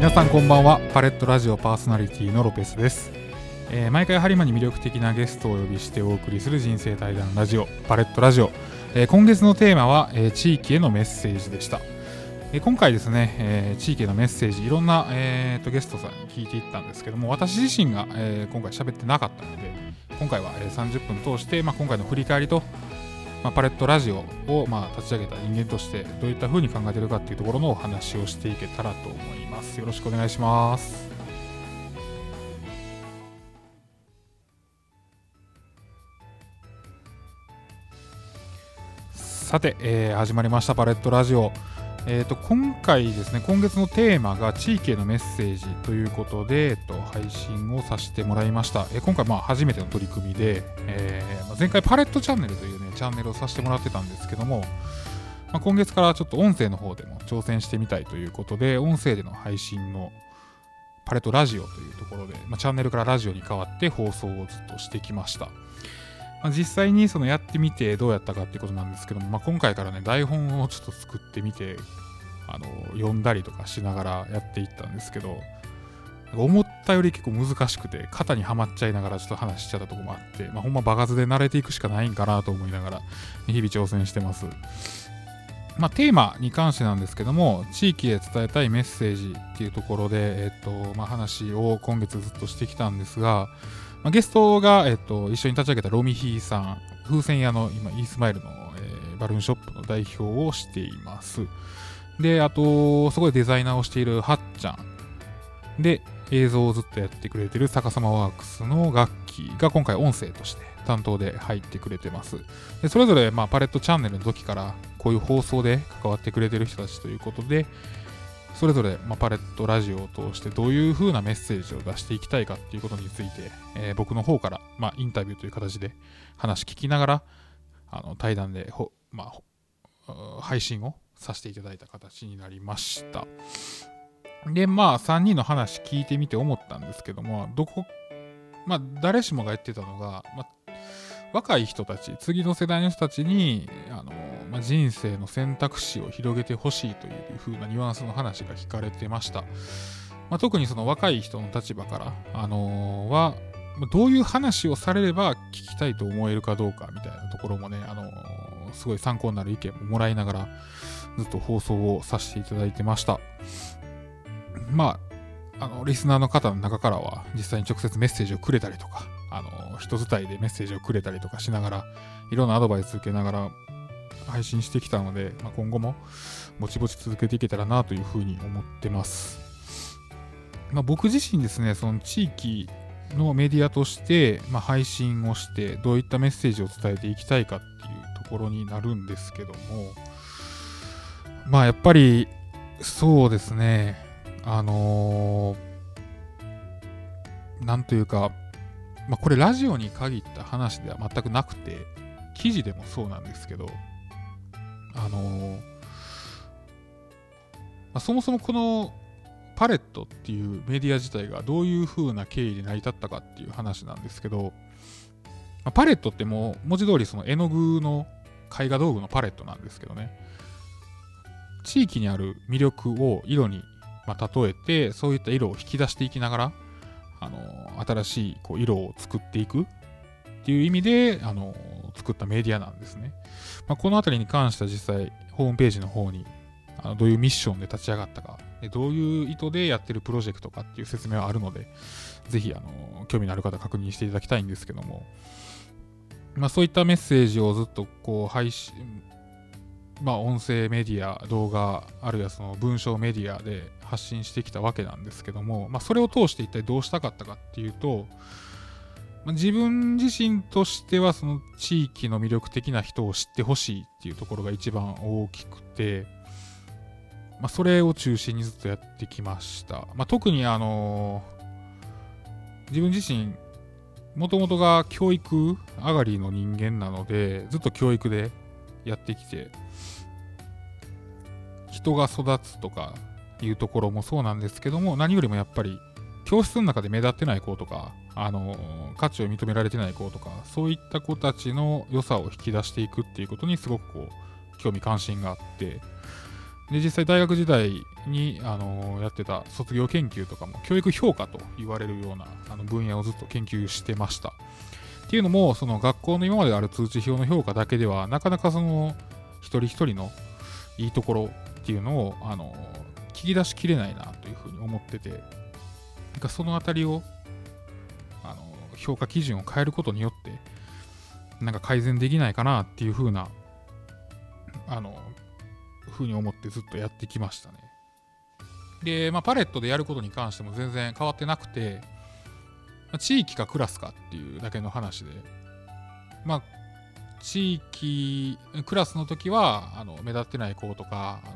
皆さんこんばんは。パレットラジオパーソナリティのロペスです、えー毎回播磨に魅力的なゲストをお呼びしてお送りする人生対談ラジオパレットラジオ、えー今月のテーマは、えー地域へのメッセージでした、えー今回ですね、えー地域へのメッセージいろんな、えーとゲストさんに聞いていったんですけども私自身が、えー今回喋ってなかったので今回は、え30分通して、まあ、今回の振り返りとまあ、パレットラジオを、まあ、立ち上げた人間としてどういった風に考えているかっていうところのお話をしていけたらと思います。よろしくお願いします。さて、えー始まりましたパレットラジオ。えー、と今回ですね、今月のテーマが地域へのメッセージということで、えっと、配信をさせてもらいました。えー今回、まあ、初めての取り組みで、えー前回パレットチャンネルというね、チャンネルをさせてもらってたんですけども、まあ、今月からちょっと音声の方でも挑戦してみたいということで、音声での配信のパレットラジオというところで、まあ、チャンネルからラジオに変わって放送をずっとしてきました。まあ、実際にそのやってみてどうやったかっていうことなんですけども、まあ、今回からね、台本をちょっと作ってみて、あの読んだりとかしながらやっていったんですけど、思ったより結構難しくて、肩にはまっちゃいながらちょっと話しちゃったとこもあって、まあ、ほんま場数で慣れていくしかないんかなと思いながら、日々挑戦してます。まあ、テーマに関してなんですけども、地域へ伝えたいメッセージっていうところで、えっとまあ、話を今月ずっとしてきたんですが、まあ、ゲストが、えっと、一緒に立ち上げたロミヒーさん、風船屋の今、イースマイルの、えーバルーンショップの代表をしています。で、あと、そこでデザイナーをしているはっちゃん。で、映像をずっとやってくれてる逆さまワークスの楽器が今回音声として担当で入ってくれてます。でそれぞれ、まあ、パレットチャンネルの時からこういう放送で関わってくれてる人たちということで、それぞれ、まあ、パレットラジオを通してどういう風なメッセージを出していきたいかっていうことについて、えー僕の方から、まあ、インタビューという形で話聞きながら、あの対談でほ、まあ配信をさせていただいた形になりました。で、まあ、3人の話聞いてみて思ったんですけども、どこ、まあ、誰しもが言ってたのが、まあ、若い人たち、次の世代の人たちに、あの、まあ、人生の選択肢を広げてほしいという風なニュアンスの話が聞かれてました。まあ、特にその若い人の立場から、あのは、どういう話をされれば聞きたいと思えるかどうかみたいなところもね、あのすごい参考になる意見ももらいながら、ずっと放送をさせていただいてました。まあ、あの、リスナーの方の中からは、実際に直接メッセージをくれたりとか、あの、人伝いでメッセージをくれたりとかしながら、いろんなアドバイス受けながら配信してきたので、まあ、今後もぼちぼち続けていけたらなというふうに思ってます。まあ、僕自身ですね、その地域のメディアとして、まあ、配信をして、どういったメッセージを伝えていきたいかっていうところになるんですけども、まあやっぱり、そうですね、あのーなんというか、まあこれラジオに限った話では全くなくて、記事でもそうなんですけど、あのーまあ、そもそもこのパレットっていうメディア自体がどういう風な経緯で成り立ったかっていう話なんですけど、まあパレットってもう文字通りその絵の具の絵画道具のパレットなんですけどね、地域にある魅力を色に、まあ、例えて、そういった色を引き出していきながら、あの新しいこう色を作っていくっていう意味で、あの作ったメディアなんですね。まあ、このあたりに関しては実際、ホームページの方にあのどういうミッションで立ち上がったか、どういう意図でやってるプロジェクトかっていう説明はあるので、ぜひあの興味のある方確認していただきたいんですけども、まあ、そういったメッセージをずっとこう配信、まあ、音声メディア、動画、あるいはその文章メディアで発信してきたわけなんですけども、まあ、それを通して一体どうしたかったかっていうと、まあ、自分自身としてはその地域の魅力的な人を知ってほしいっていうところが一番大きくて、まあ、それを中心にずっとやってきました。まあ、特にあの自分自身、もともとが教育上がりの人間なので、ずっと教育でやってきて、人が育つとかいうところもそうなんですけども、何よりもやっぱり教室の中で目立ってない子とか、あの価値を認められてない子とか、そういった子たちの良さを引き出していくっていうことにすごくこう興味関心があって、で実際大学時代に、あのやってた卒業研究とかも教育評価と言われるようなあの分野をずっと研究してました。っていうのもその学校の今まである通知表の評価だけではなかなかその一人一人のいいところっていうのを、あの聞き出しきれないなというふうに思っててなんかそのあたりをあの評価基準を変えることによってなんか改善できないかなっていうふうなあのふうに思ってずっとやってきましたね。で、まあ、パレットでやることに関しても全然変わってなくて、地域かクラスかっていうだけの話で、まあ、地域、クラスの時はあの目立ってない子とか、あ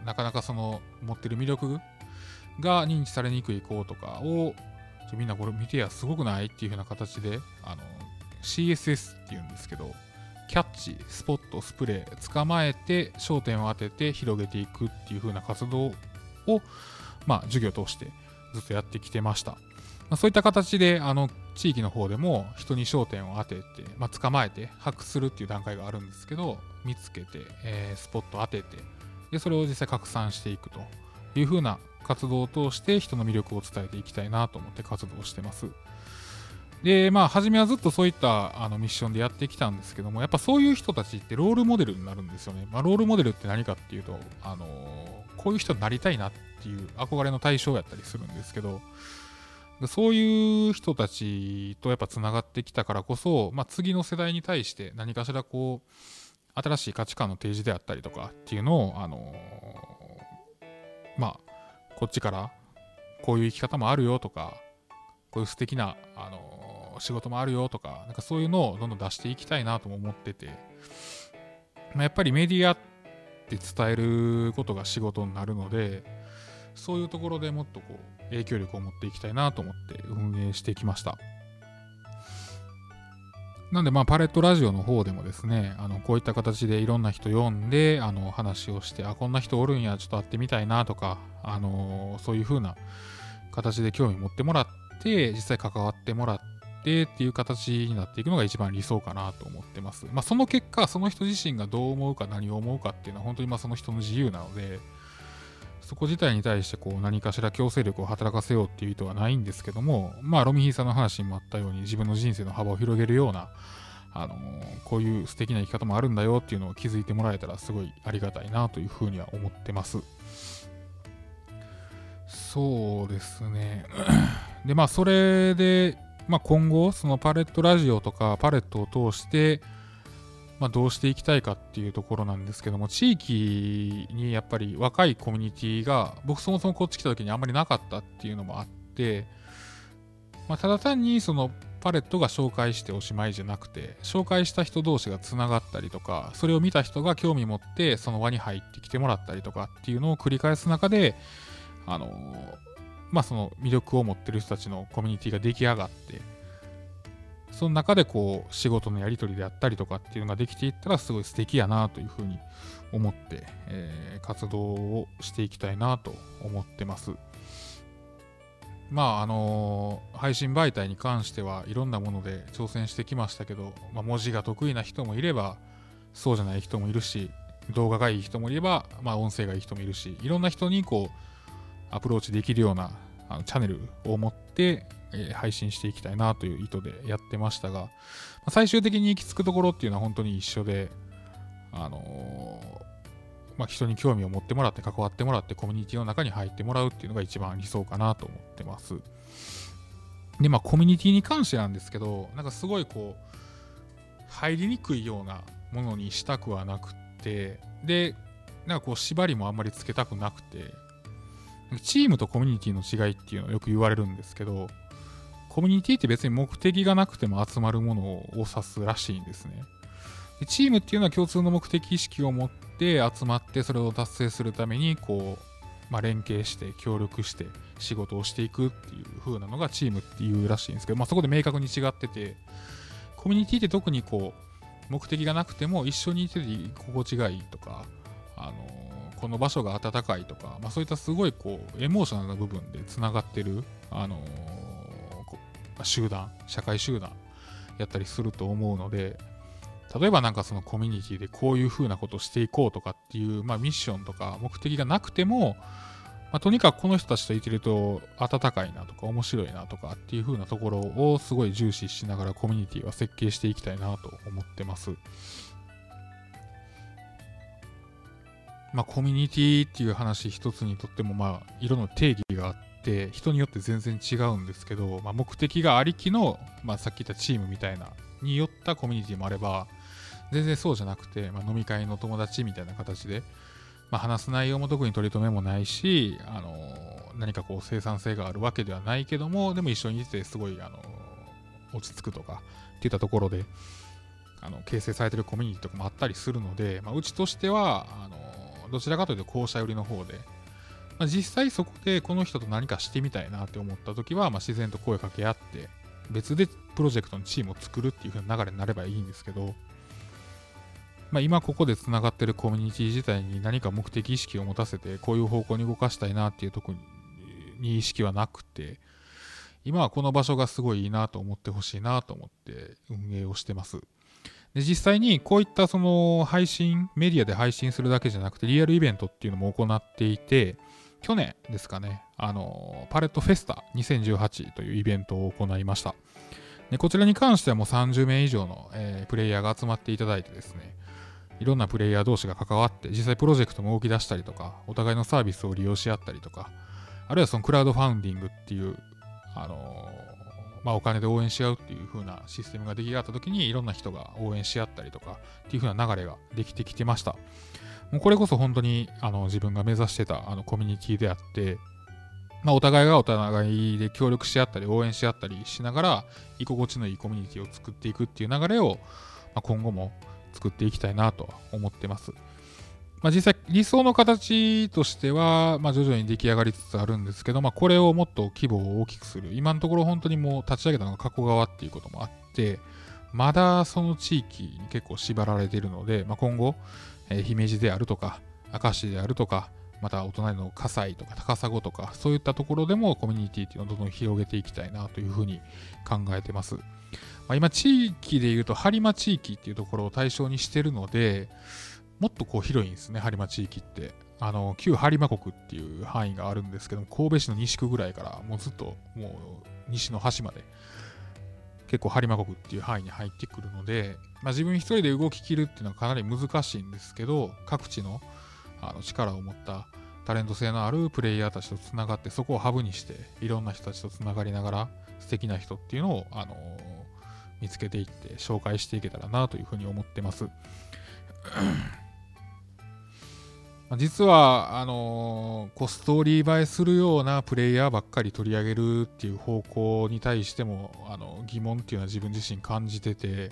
のなかなかその持ってる魅力が認知されにくい子とかを、みんなこれ見てやすごくない？っていう風な形で、あの CSS っていうんですけど、キャッチ、スポット、スプレー、捕まえて焦点を当てて広げていくっていう風な活動を、まあ、授業を通してずっとやってきてました。まあ、そういった形で、あの、地域の方でも人に焦点を当てて、まあ、捕まえて把握するっていう段階があるんですけど、見つけて、えー、スポット当てて、で、それを実際拡散していくという風な活動を通して人の魅力を伝えていきたいなと思って活動してます。で、まあ、初めはずっとそういったあのミッションでやってきたんですけども、やっぱそういう人たちってロールモデルになるんですよね。まあ、ロールモデルって何かっていうと、あのー、こういう人になりたいなっていう憧れの対象やったりするんですけど、そういう人たちとやっぱつながってきたからこそ、まあ、次の世代に対して何かしらこう、新しい価値観の提示であったりとかっていうのを、あのー、まあ、こっちからこういう生き方もあるよとか、こういう素敵な、あの仕事もあるよとか、なんかそういうのをどんどん出していきたいなとも思ってて、まあ、やっぱりメディアって伝えることが仕事になるので、そういうところでもっとこう影響力を持っていきたいなと思って運営してきました。なんでまあパレットラジオの方でもですね、あのこういった形でいろんな人読んであの話をして、あ、こんな人おるんや、ちょっと会ってみたいなとか、あのそういう風な形で興味持ってもらって、実際関わってもらって、てっていう形になっていくのが一番理想かなと思ってます。まあ、その結果、その人自身がどう思うか何を思うかっていうのは本当にまあその人の自由なので、そこ自体に対してこう何かしら強制力を働かせようっていう意図はないんですけども、まあ、ロミヒーさんの話にもあったように自分の人生の幅を広げるような、あのー、こういう素敵な生き方もあるんだよっていうのを気づいてもらえたらすごいありがたいなというふうには思ってます。そうですね。で、まあ、それで、まあ、今後、そのパレットラジオとかパレットを通して、まあ、どうしていきたいかっていうところなんですけども、地域にやっぱり若いコミュニティが、僕そもそもこっち来た時にあんまりなかったっていうのもあって、まあ、ただ単にそのパレットが紹介しておしまいじゃなくて、紹介した人同士がつながったりとか、それを見た人が興味持ってその輪に入ってきてもらったりとかっていうのを繰り返す中で、あのまあ、その魅力を持ってる人たちのコミュニティが出来上がってその中でこう仕事のやり取りであったりとかっていうのができていったらすごい素敵やなというふうに思って、えー、活動をしていきたいなと思ってます。まああのー、配信媒体に関してはいろんなもので挑戦してきましたけど、まあ、文字が得意な人もいればそうじゃない人もいるし動画がいい人もいれば、まあ、音声がいい人もいるしいろんな人にこうアプローチできるようなあのチャンネルを持って、えー、配信していきたいなという意図でやってましたが、まあ、最終的に行き着くところっていうのは本当に一緒で、あのー、まあ、人に興味を持ってもらって関わってもらってコミュニティの中に入ってもらうっていうのが一番理想かなと思ってます。で、まあコミュニティに関してなんですけど、なんかすごいこう、入りにくいようなものにしたくはなくって、で、なんかこう縛りもあんまりつけたくなくて、チームとコミュニティの違いっていうのはよく言われるんですけど、コミュニティって別に目的がなくても集まるものを指すらしいんですね。でチームっていうのは共通の目的意識を持って集まってそれを達成するためにこう、まあ、連携して協力して仕事をしていくっていう風なのがチームっていうらしいんですけど、まあ、そこで明確に違っててコミュニティって特にこう目的がなくても一緒にいて心地がいいとかあのこの場所が暖かいとか、まあ、そういったすごいこうエモーショナルな部分でつながってる、あのー、集団社会集団やったりすると思うので例えばなんかそのコミュニティでこういう風なことをしていこうとかっていう、まあ、ミッションとか目的がなくても、まあ、とにかくこの人たちといてると温かいなとか面白いなとかっていう風なところをすごい重視しながらコミュニティは設計していきたいなと思ってます。まあ、コミュニティっていう話一つにとっても、まあ、色の定義があって、人によって全然違うんですけど、まあ、目的がありきの、まあ、さっき言ったチームみたいな、によったコミュニティもあれば、全然そうじゃなくて、まあ、飲み会の友達みたいな形で、まあ、話す内容も特に取り留めもないし、あのー、何かこう生産性があるわけではないけども、でも一緒にいてすごい、あのー、落ち着くとかっていったところで、あの形成されてるコミュニティとかもあったりするので、まあ、うちとしてはあのどちらかというと後者寄りの方で、まあ、実際そこでこの人と何かしてみたいなって思った時は、まあ、自然と声かけ合って別でプロジェクトのチームを作るっていう風な流れになればいいんですけど、まあ、今ここでつながってるコミュニティ自体に何か目的意識を持たせてこういう方向に動かしたいなっていうとこに意識はなくて今はこの場所がすごいいいなと思ってほしいなと思って運営をしてます。で実際にこういったその配信、メディアで配信するだけじゃなくて、リアルイベントっていうのも行っていて、去年ですかね、あの、パレットフェスタ2018というイベントを行いました。でこちらに関してはもう30名以上の、えー、プレイヤーが集まっていただいてですね、いろんなプレイヤー同士が関わって、実際プロジェクトも動き出したりとか、お互いのサービスを利用し合ったりとか、あるいはそのクラウドファウンディングっていう、あのまあ、お金で応援し合うっていう風なシステムが出来上がった時にいろんな人が応援し合ったりとかっていう風な流れができてきてました。もうこれこそ本当にあの自分が目指してたあのコミュニティであって、まあ、お互いがお互いで協力し合ったり応援し合ったりしながら居心地のいいコミュニティを作っていくっていう流れを、まあ、今後も作っていきたいなとは思ってます。まあ、実際理想の形としては、まあ、徐々に出来上がりつつあるんですけど、まあ、これをもっと規模を大きくする今のところ本当にもう立ち上げたのが加古川っていうこともあってまだその地域に結構縛られているので、まあ、今後、えー、姫路であるとか明石であるとかまたお隣の葛西とか高砂とかそういったところでもコミュニティっていうのをどんどん広げていきたいなというふうに考えてます。まあ、今地域でいうと播磨地域っていうところを対象にしてるので、もっとこう広いんですね、播磨地域って。あの、旧播磨国っていう範囲があるんですけども、神戸市の西区ぐらいから、もうずっと、もう西の端まで、結構播磨国っていう範囲に入ってくるので、まあ、自分一人で動ききるっていうのはかなり難しいんですけど、各地のあの力を持ったタレント性のあるプレイヤーたちとつながって、そこをハブにして、いろんな人たちとつながりながら、素敵な人っていうのを、あの、見つけていって、紹介していけたらなというふうに思ってます。実はあのー、こストーリー映えするようなプレイヤーばっかり取り上げるっていう方向に対してもあの疑問っていうのは自分自身感じてて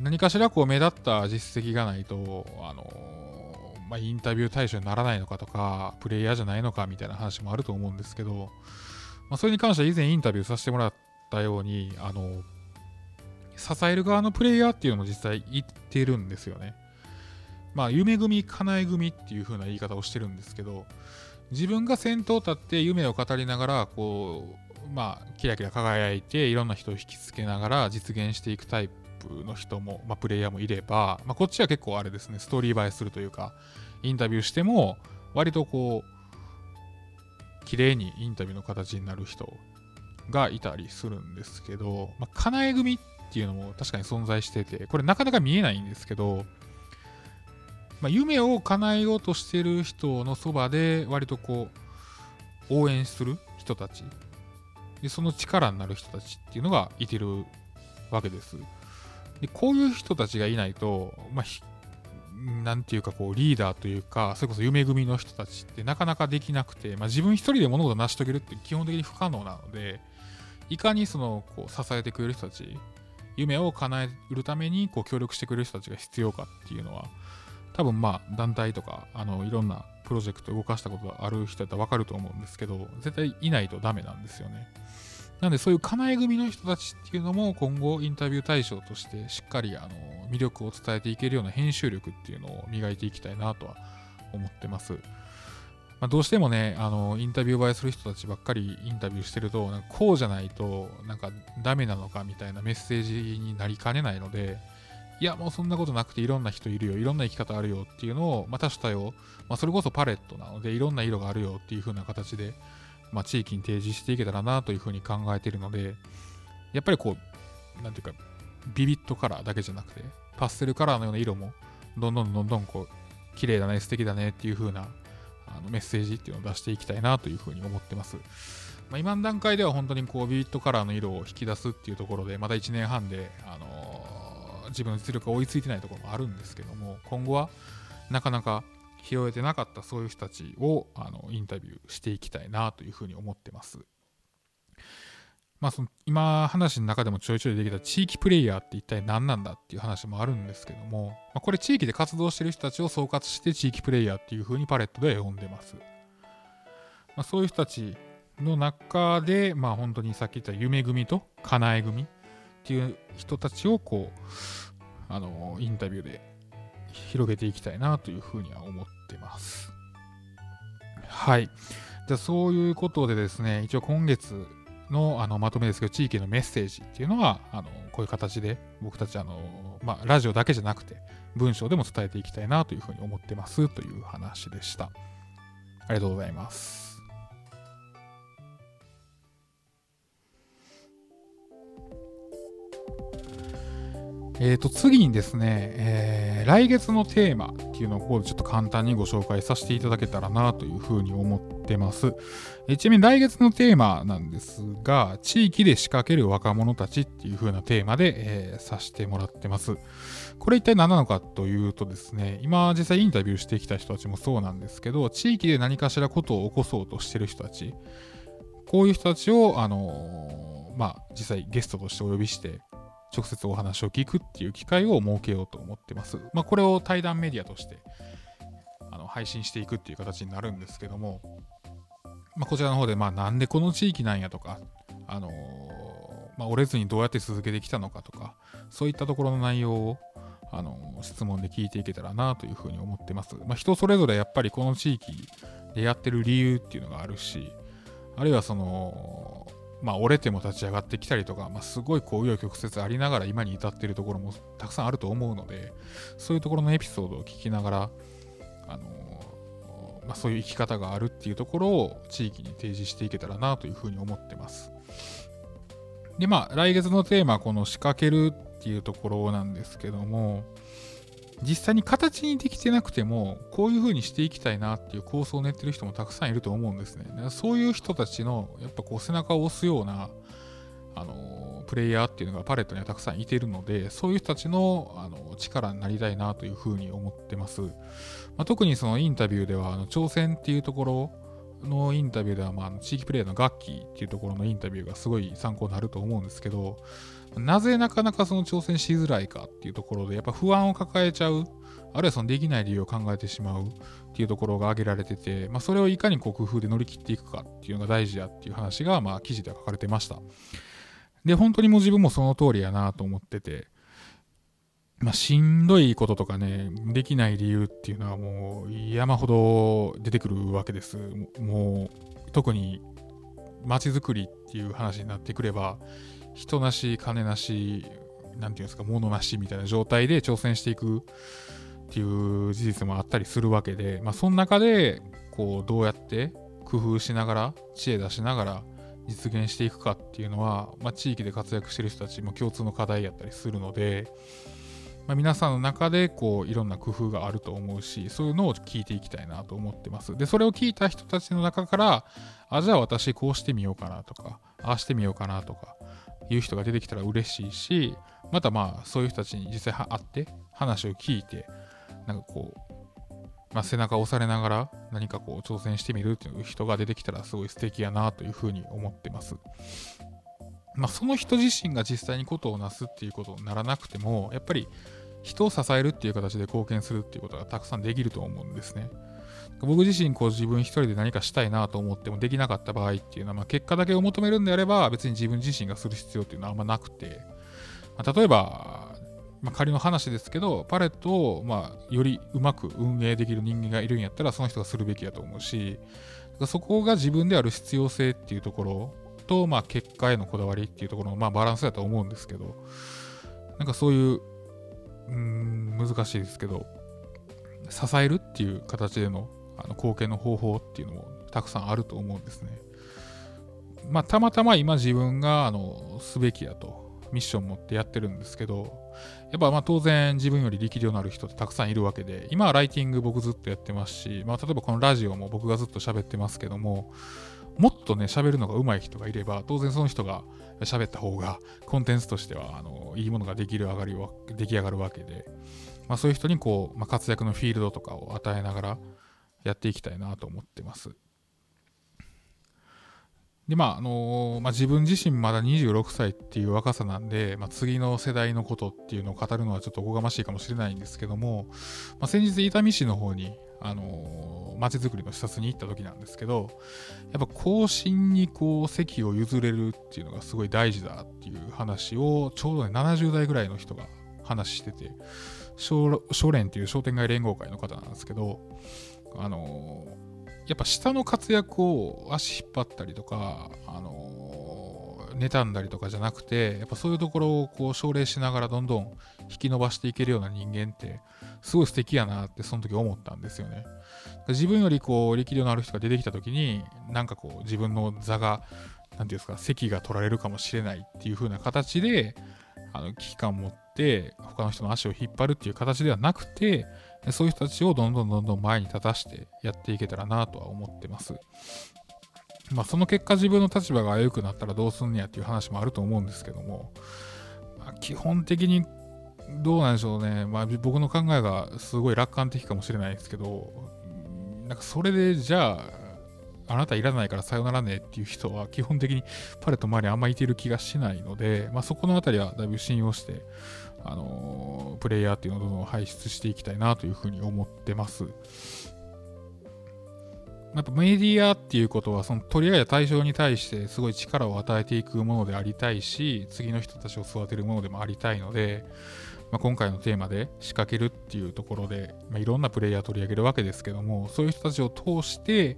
何かしらこう目立った実績がないと、あのー、まあ、インタビュー対象にならないのかとかプレイヤーじゃないのかみたいな話もあると思うんですけど、まあ、それに関しては以前インタビューさせてもらったようにあの支える側のプレイヤーっていうのも実際言ってるんですよね。まあ、夢組、叶え組っていう風な言い方をしてるんですけど、自分が先頭立って夢を語りながら、こう、まあ、キラキラ輝いて、いろんな人を引きつけながら実現していくタイプの人も、まあ、プレイヤーもいれば、まあ、こっちは結構あれですね、ストーリー映えするというか、インタビューしても、割とこう、綺麗にインタビューの形になる人がいたりするんですけど、まあ、叶え組っていうのも確かに存在してて、これなかなか見えないんですけど、まあ、夢を叶えようとしてる人のそばで割とこう応援する人たち。でその力になる人たちっていうのがいてるわけです。でこういう人たちがいないと、まあ、なんていうかこうリーダーというかそれこそ夢組の人たちってなかなかできなくて、まあ、自分一人で物事を成し遂げるって基本的に不可能なのでいかにそのこう支えてくれる人たち夢を叶えるためにこう協力してくれる人たちが必要かっていうのは多分まあ団体とかあのいろんなプロジェクト動かしたことがある人だったら分かると思うんですけど絶対いないとダメなんですよねなんでそういうかなえ組の人たちっていうのも今後インタビュー対象としてしっかりあの魅力を伝えていけるような編集力っていうのを磨いていきたいなとは思ってます。まあ、どうしてもね、あのインタビュー映えする人たちばっかりインタビューしてると、なんかこうじゃないとなんかダメなのかみたいなメッセージになりかねないので、いやもうそんなことなくていろんな人いるよいろんな生き方あるよっていうのを、まあ、多種多様、まあ、それこそパレットなのでいろんな色があるよっていう風な形で、まあ、地域に提示していけたらなという風に考えているのでやっぱりこうなんていうかビビットカラーだけじゃなくてパステルカラーのような色もどんどんどんどんこう綺麗だね素敵だねっていう風なあのメッセージっていうのを出していきたいなという風に思ってます。まあ、今の段階では本当にこうビビットカラーの色を引き出すっていうところでまだ1年半で、あの自分の実力が追いついてないところもあるんですけども今後はなかなか拾えてなかったそういう人たちをあのインタビューしていきたいなというふうに思ってます。まあ、その今話の中でもちょいちょいできた地域プレイヤーって一体何なんだっていう話もあるんですけども、まあ、これ地域で活動してる人たちを総括して地域プレイヤーっていうふうにパレットで呼んでます。まあ、そういう人たちの中で、まあ本当にさっき言った夢組とかなえ組っていう人たちをこう、あの、インタビューで広げていきたいなというふうには思ってます。はい。じゃあそういうことでですね、一応今月のあのまとめですけど、地域のメッセージっていうのは、あのこういう形で僕たち、あのまあ、ラジオだけじゃなくて、文章でも伝えていきたいなというふうに思ってますという話でした。ありがとうございます。えー、と次にですね、えー、来月のテーマっていうのをちょっと簡単にご紹介させていただけたらなというふうに思ってます。えー、ちなみに来月のテーマなんですが、地域で仕掛ける若者たちっていう風なテーマで、えー、させてもらってます。これ一体何なのかというとですね、今実際インタビューしてきた人たちもそうなんですけど、地域で何かしらことを起こそうとしてる人たち、こういう人たちを、あのー、まあ、実際ゲストとしてお呼びして、直接お話を聞くっていう機会を設けようと思ってます。まあ、これを対談メディアとしてあの配信していくっていう形になるんですけども、まあ、こちらの方で、まあ、なんでこの地域なんやとか、あのー、まあ、折れずにどうやって続けてきたのかとか、そういったところの内容を、あのー、質問で聞いていけたらなというふうに思ってます。まあ、人それぞれやっぱりこの地域でやってる理由っていうのがあるし、あるいはその、まあ、折れても立ち上がってきたりとか、まあ、すごいこう、紆余曲折ありながら今に至っているところもたくさんあると思うので、そういうところのエピソードを聞きながら、あのー、まあ、そういう生き方があるっていうところを地域に提示していけたらなというふうに思ってます。で、まあ、来月のテーマこの仕掛けるっていうところなんですけども、実際に形にできてなくても、こういう風にしていきたいなっていう構想を練ってる人もたくさんいると思うんですね。そういう人たちの、やっぱこう背中を押すような、あの、プレイヤーっていうのがパレットにはたくさんいてるので、そういう人たちのあの力になりたいなという風に思ってます。まあ、特にそのインタビューでは、あの挑戦っていうところのインタビューでは、まあ、地域プレイヤーの楽器っていうところのインタビューがすごい参考になると思うんですけど、なぜなかなかその挑戦しづらいかっていうところで、やっぱ不安を抱えちゃう、あるいはそのできない理由を考えてしまうっていうところが挙げられてて、まあ、それをいかにこう工夫で乗り切っていくかっていうのが大事やっていう話が、まあ、記事では書かれてました。で、本当にもう自分もその通りやなと思ってて、まあ、しんどいこととかね、できない理由っていうのはもう山ほど出てくるわけです。もう、特に街づくりっていう話になってくれば、人なし、金なし、なんていうんですか、物なしみたいな状態で挑戦していくっていう事実もあったりするわけで、まあ、その中で、こう、どうやって工夫しながら、知恵出しながら実現していくかっていうのは、まあ、地域で活躍してる人たちも共通の課題やったりするので、まあ、皆さんの中でこういろんな工夫があると思うしそういうのを聞いていきたいなと思ってます。でそれを聞いた人たちの中からあじゃあ私こうしてみようかなとかああしてみようかなとかいう人が出てきたら嬉しいし、またまあそういう人たちに実際会って話を聞いて、なんかこう、まあ、背中を押されながら何かこう挑戦してみるっていう人が出てきたらすごい素敵やなというふうに思ってます。まあ、その人自身が実際にことをなすっていうことにならなくても、やっぱり人を支えるっていう形で貢献するっていうことがたくさんできると思うんですね。僕自身こう自分一人で何かしたいなと思ってもできなかった場合っていうのは、まあ、結果だけを求めるんであれば別に自分自身がする必要っていうのはあんまなくて、まあ、例えば、まあ、仮の話ですけどパレットをまあよりうまく運営できる人間がいるんやったらその人がするべきやと思うしそこが自分である必要性っていうところと、まあ、結果へのこだわりっていうところの、まあ、バランスだと思うんですけどなんかそういううん難しいですけど支えるっていう形でのあの貢献の方法っていうのもたくさんあると思うんですね。まあ、たまたま今自分があのすべきやとミッション持ってやってるんですけど、やっぱまあ当然自分より力量のある人ってたくさんいるわけで、今はライティング僕ずっとやってますし、まあ、例えばこのラジオも僕がずっと喋ってますけども、もっとね、喋るのが上手い人がいれば、当然その人が喋った方が、コンテンツとしては、あの、いいものができる上がりは、出来上がるわけで、まあそういう人にこう、まあ、活躍のフィールドとかを与えながらやっていきたいなと思ってます。で、まあ、あのー、まあ、自分自身まだ26歳っていう若さなんで、まあ、次の世代のことっていうのを語るのはちょっとおこがましいかもしれないんですけども、まあ、先日伊丹市の方に、あのー、街づくりの視察に行った時なんですけど、やっぱ後進にこう席を譲れるっていうのがすごい大事だっていう話を、ちょうどね、70代ぐらいの人が話してて、商連っていう商店街連合会の方なんですけど、あのやっぱ下の活躍を足引っ張ったりとか、あの、妬んだりとかじゃなくて、やっぱそういうところをこう奨励しながらどんどん引き伸ばしていけるような人間って、すごい素敵やなってその時思ったんですよね。自分よりこう力量のある人が出てきた時に、なんかこう自分の座が、何て言うんですか、席が取られるかもしれないっていう風な形で、あの危機感を持って他の人の足を引っ張るっていう形ではなくて、そういう人たちをどんどんどんどん前に立たしてやっていけたらなとは思ってます。まあ、その結果自分の立場が良くなったらどうすんねやっていう話もあると思うんですけども、まあ、基本的にどうなんでしょうね、まあ、僕の考えがすごい楽観的かもしれないですけど、なんかそれでじゃあ、あなたいらないからさよならねっていう人は基本的にパレット周りあんまいてる気がしないので、まあ、そこのあたりはだいぶ信用して、あの、プレイヤーっていうのをどんどん輩出していきたいなというふうに思ってます。やっぱメディアっていうことは、その取り合いや対象に対してすごい力を与えていくものでありたいし、次の人たちを育てるものでもありたいので、まあ、今回のテーマで仕掛けるっていうところで、まあ、いろんなプレイヤー取り上げるわけですけども、そういう人たちを通して、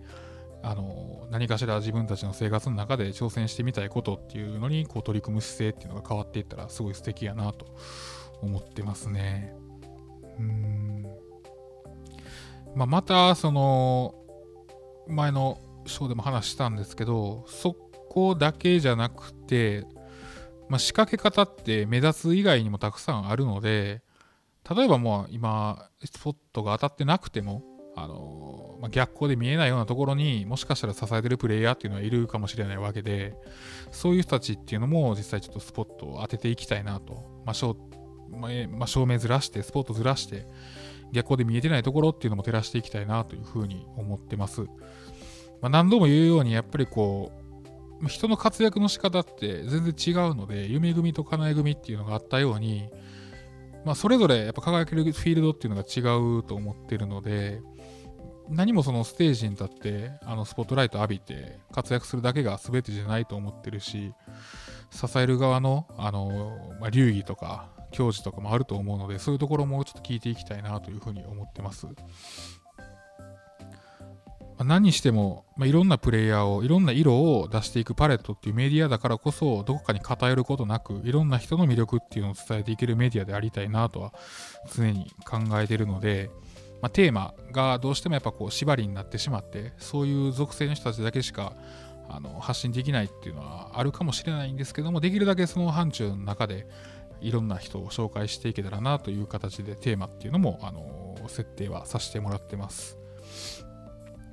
あの何かしら自分たちの生活の中で挑戦してみたいことっていうのにこう取り組む姿勢っていうのが変わっていったらすごい素敵やなと思ってますね。うんまあ、またその前のショーでも話したんですけどそこだけじゃなくて、まあ、仕掛け方って目立つ以外にもたくさんあるので例えばもう今スポットが当たってなくてもあのまあ、逆光で見えないようなところにもしかしたら支えてるプレイヤーっていうのはいるかもしれないわけでそういう人たちっていうのも実際ちょっとスポットを当てていきたいなと、まあ照まあ、照明ずらしてスポットずらして逆光で見えてないところっていうのも照らしていきたいなというふうに思ってます、まあ、何度も言うようにやっぱりこう人の活躍の仕方って全然違うので夢組と叶え組っていうのがあったようにまあ、それぞれやっぱ輝けるフィールドっていうのが違うと思ってるので、何もそのステージに立ってあのスポットライト浴びて活躍するだけが全てじゃないと思ってるし支える側のあの、まあ、流儀とか教授とかもあると思うのでそういうところもちょっと聞いていきたいなというふうに思ってます。何にしても、まあ、いろんなプレイヤーをいろんな色を出していくパレットっていうメディアだからこそどこかに偏ることなくいろんな人の魅力っていうのを伝えていけるメディアでありたいなとは常に考えてるので、まあ、テーマがどうしてもやっぱこう縛りになってしまってそういう属性の人たちだけしかあの発信できないっていうのはあるかもしれないんですけどもできるだけその範疇の中でいろんな人を紹介していけたらなという形でテーマっていうのもあの設定はさせてもらってます。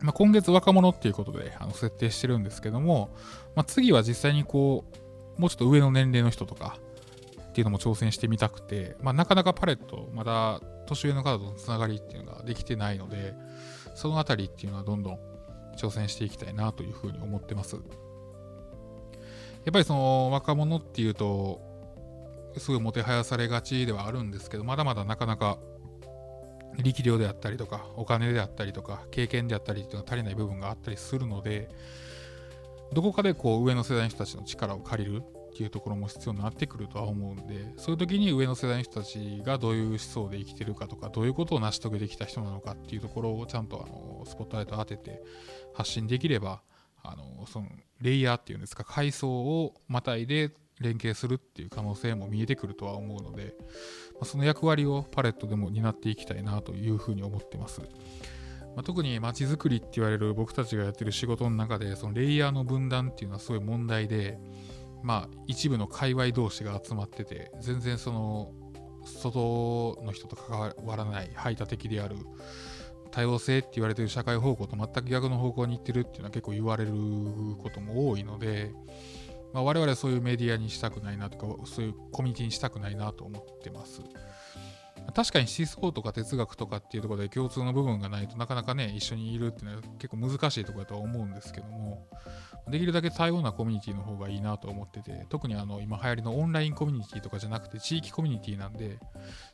まあ、今月若者っていうことであの設定してるんですけども、まあ、次は実際にこうもうちょっと上の年齢の人とかっていうのも挑戦してみたくて、まあ、なかなかパレットまだ年上の方とのつながりっていうのができてないので、そのあたりっていうのはどんどん挑戦していきたいなというふうに思ってます。やっぱりその若者っていうと、すごいもてはやされがちではあるんですけど、まだまだなかなか力量であったりとか、お金であったりとか、経験であったりっていうのが足りない部分があったりするので、どこかでこう上の世代の人たちの力を借りるっていうところも必要になってくるとは思うんで、そういう時に上の世代の人たちがどういう思想で生きてるかとか、どういうことを成し遂げてきた人なのかっていうところをちゃんとあのスポットライト当てて発信できれば、あのそのレイヤーっていうんですか、階層をまたいで連携するっていう可能性も見えてくるとは思うので、まあ、その役割をパレットでも担っていきたいなというふうに思ってます。まあ、特に街づくりって言われる僕たちがやってる仕事の中でそのレイヤーの分断っていうのはすごい問題で、まあ、一部の界隈同士が集まってて全然その外の人と関わらない排他的である多様性って言われてる社会方向と全く逆の方向に行ってるっていうのは結構言われることも多いので、まあ、我々はそういうメディアにしたくないなとかそういうコミュニティにしたくないなと思ってます。確かに思想とか哲学とかっていうところで共通の部分がないとなかなかね一緒にいるっていうのは結構難しいところだとは思うんですけどもできるだけ多様なコミュニティの方がいいなと思ってて特にあの今流行りのオンラインコミュニティとかじゃなくて地域コミュニティなんで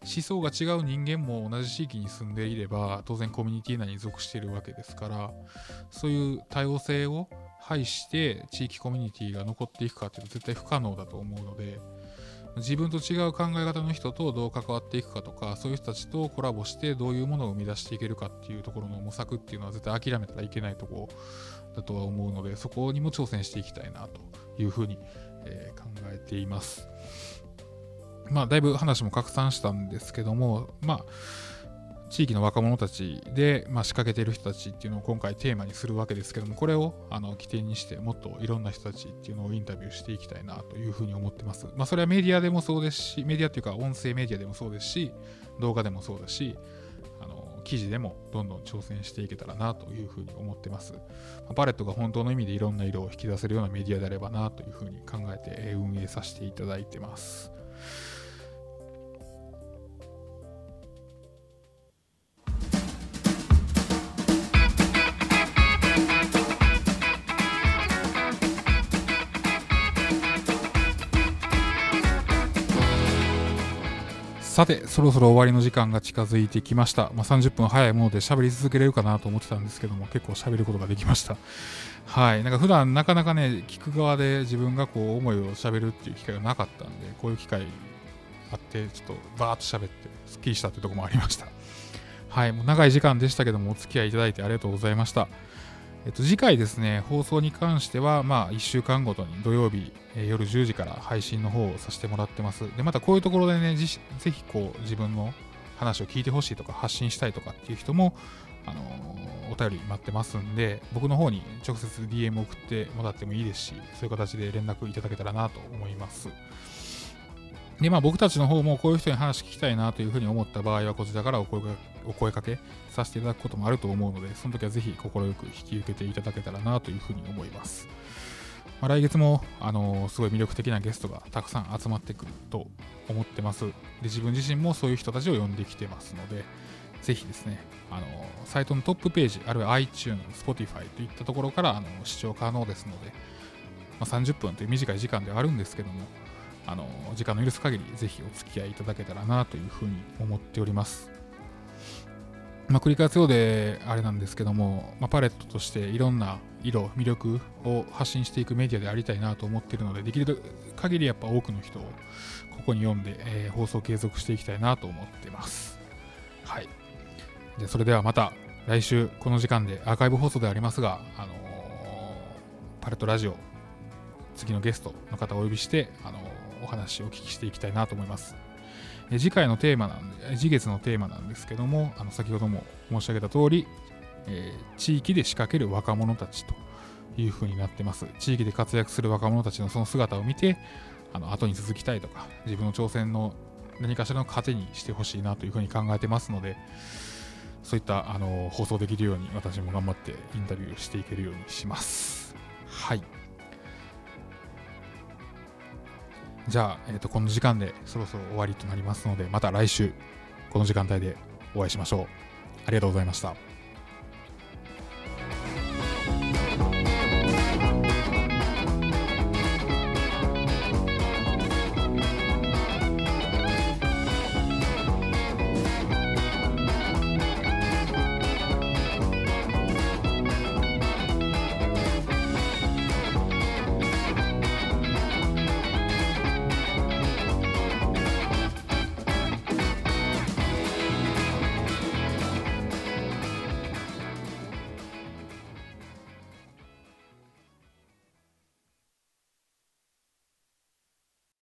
思想が違う人間も同じ地域に住んでいれば当然コミュニティ内に属しているわけですからそういう多様性を排して地域コミュニティが残っていくかっていうと絶対不可能だと思うので自分と違う考え方の人とどう関わっていくかとかそういう人たちとコラボしてどういうものを生み出していけるかっていうところの模索っていうのは絶対諦めたらいけないとこだとは思うのでそこにも挑戦していきたいなというふうに、えー、考えていますまあだいぶ話も拡散したんですけどもまあ地域の若者たちで、まあ、仕掛けている人たちっていうのを今回テーマにするわけですけどもこれをあの起点にしてもっといろんな人たちっていうのをインタビューしていきたいなというふうに思ってます。まあ、それはメディアでもそうですしメディアっていうか音声メディアでもそうですし動画でもそうだし記事でもどんどん挑戦していけたらなというふうに思ってます。パレットが本当の意味でいろんな色を引き出せるようなメディアであればなというふうに考えて運営させていただいてます。さて、そろそろ終わりの時間が近づいてきました。まあ、30分早いもので喋り続けれるかなと思ってたんですけども、結構喋ることができました。はい。なんか普段なかなかね、聞く側で自分がこう思いを喋るっていう機会がなかったんで、こういう機会あって、ちょっとバーっと喋って、すっきりしたっていうところもありました。はい。もう長い時間でしたけども、お付き合いいただいてありがとうございました。えっと、次回ですね、放送に関しては、まあ、1週間ごとに土曜日、えー、夜10時から配信の方をさせてもらってます。で、またこういうところでね、ぜひこう自分の話を聞いてほしいとか発信したいとかっていう人も、あのー、お便り待ってますんで、僕の方に直接 DM 送ってもらってもいいですし、そういう形で連絡いただけたらなと思います。で、まあ僕たちの方もこういう人に話聞きたいなというふうに思った場合は、こちらからお声お声かけさせていただくこともあると思うので、その時はぜひ快く引き受けていただけたらなというふうに思います。まあ、来月も、あのー、すごい魅力的なゲストがたくさん集まってくると思ってます。で、自分自身もそういう人たちを呼んできてますので、ぜひですね、あのー、サイトのトップページ、あるいは iTunes、Spotify といったところから、あのー、視聴可能ですので、まあ、30分という短い時間ではあるんですけども、あの時間の許す限りぜひお付き合いいただけたらなというふうに思っております。まあ、繰り返すようであれなんですけども、まあ、パレットとしていろんな色、魅力を発信していくメディアでありたいなと思っているので、できる限りやっぱ多くの人をここに読んで、えー、放送継続していきたいなと思ってます。はい。でそれではまた来週この時間でアーカイブ放送でありますが、あのー、パレットラジオ次のゲストの方をお呼びして、あのーお話をお聞きしていきたいなと思います。え次回のテーマなんで、次月のテーマなんですけども、あの先ほども申し上げた通り、えー、地域で仕掛ける若者たちという風になってます。地域で活躍する若者たちのその姿を見て、あの後に続きたいとか、自分の挑戦の何かしらの糧にしてほしいなというふうに考えてますので、そういったあの放送できるように私も頑張ってインタビューしていけるようにします。はい。じゃあ、えー、とこの時間でそろそろ終わりとなりますので、また来週、この時間帯でお会いしましょう。ありがとうございました。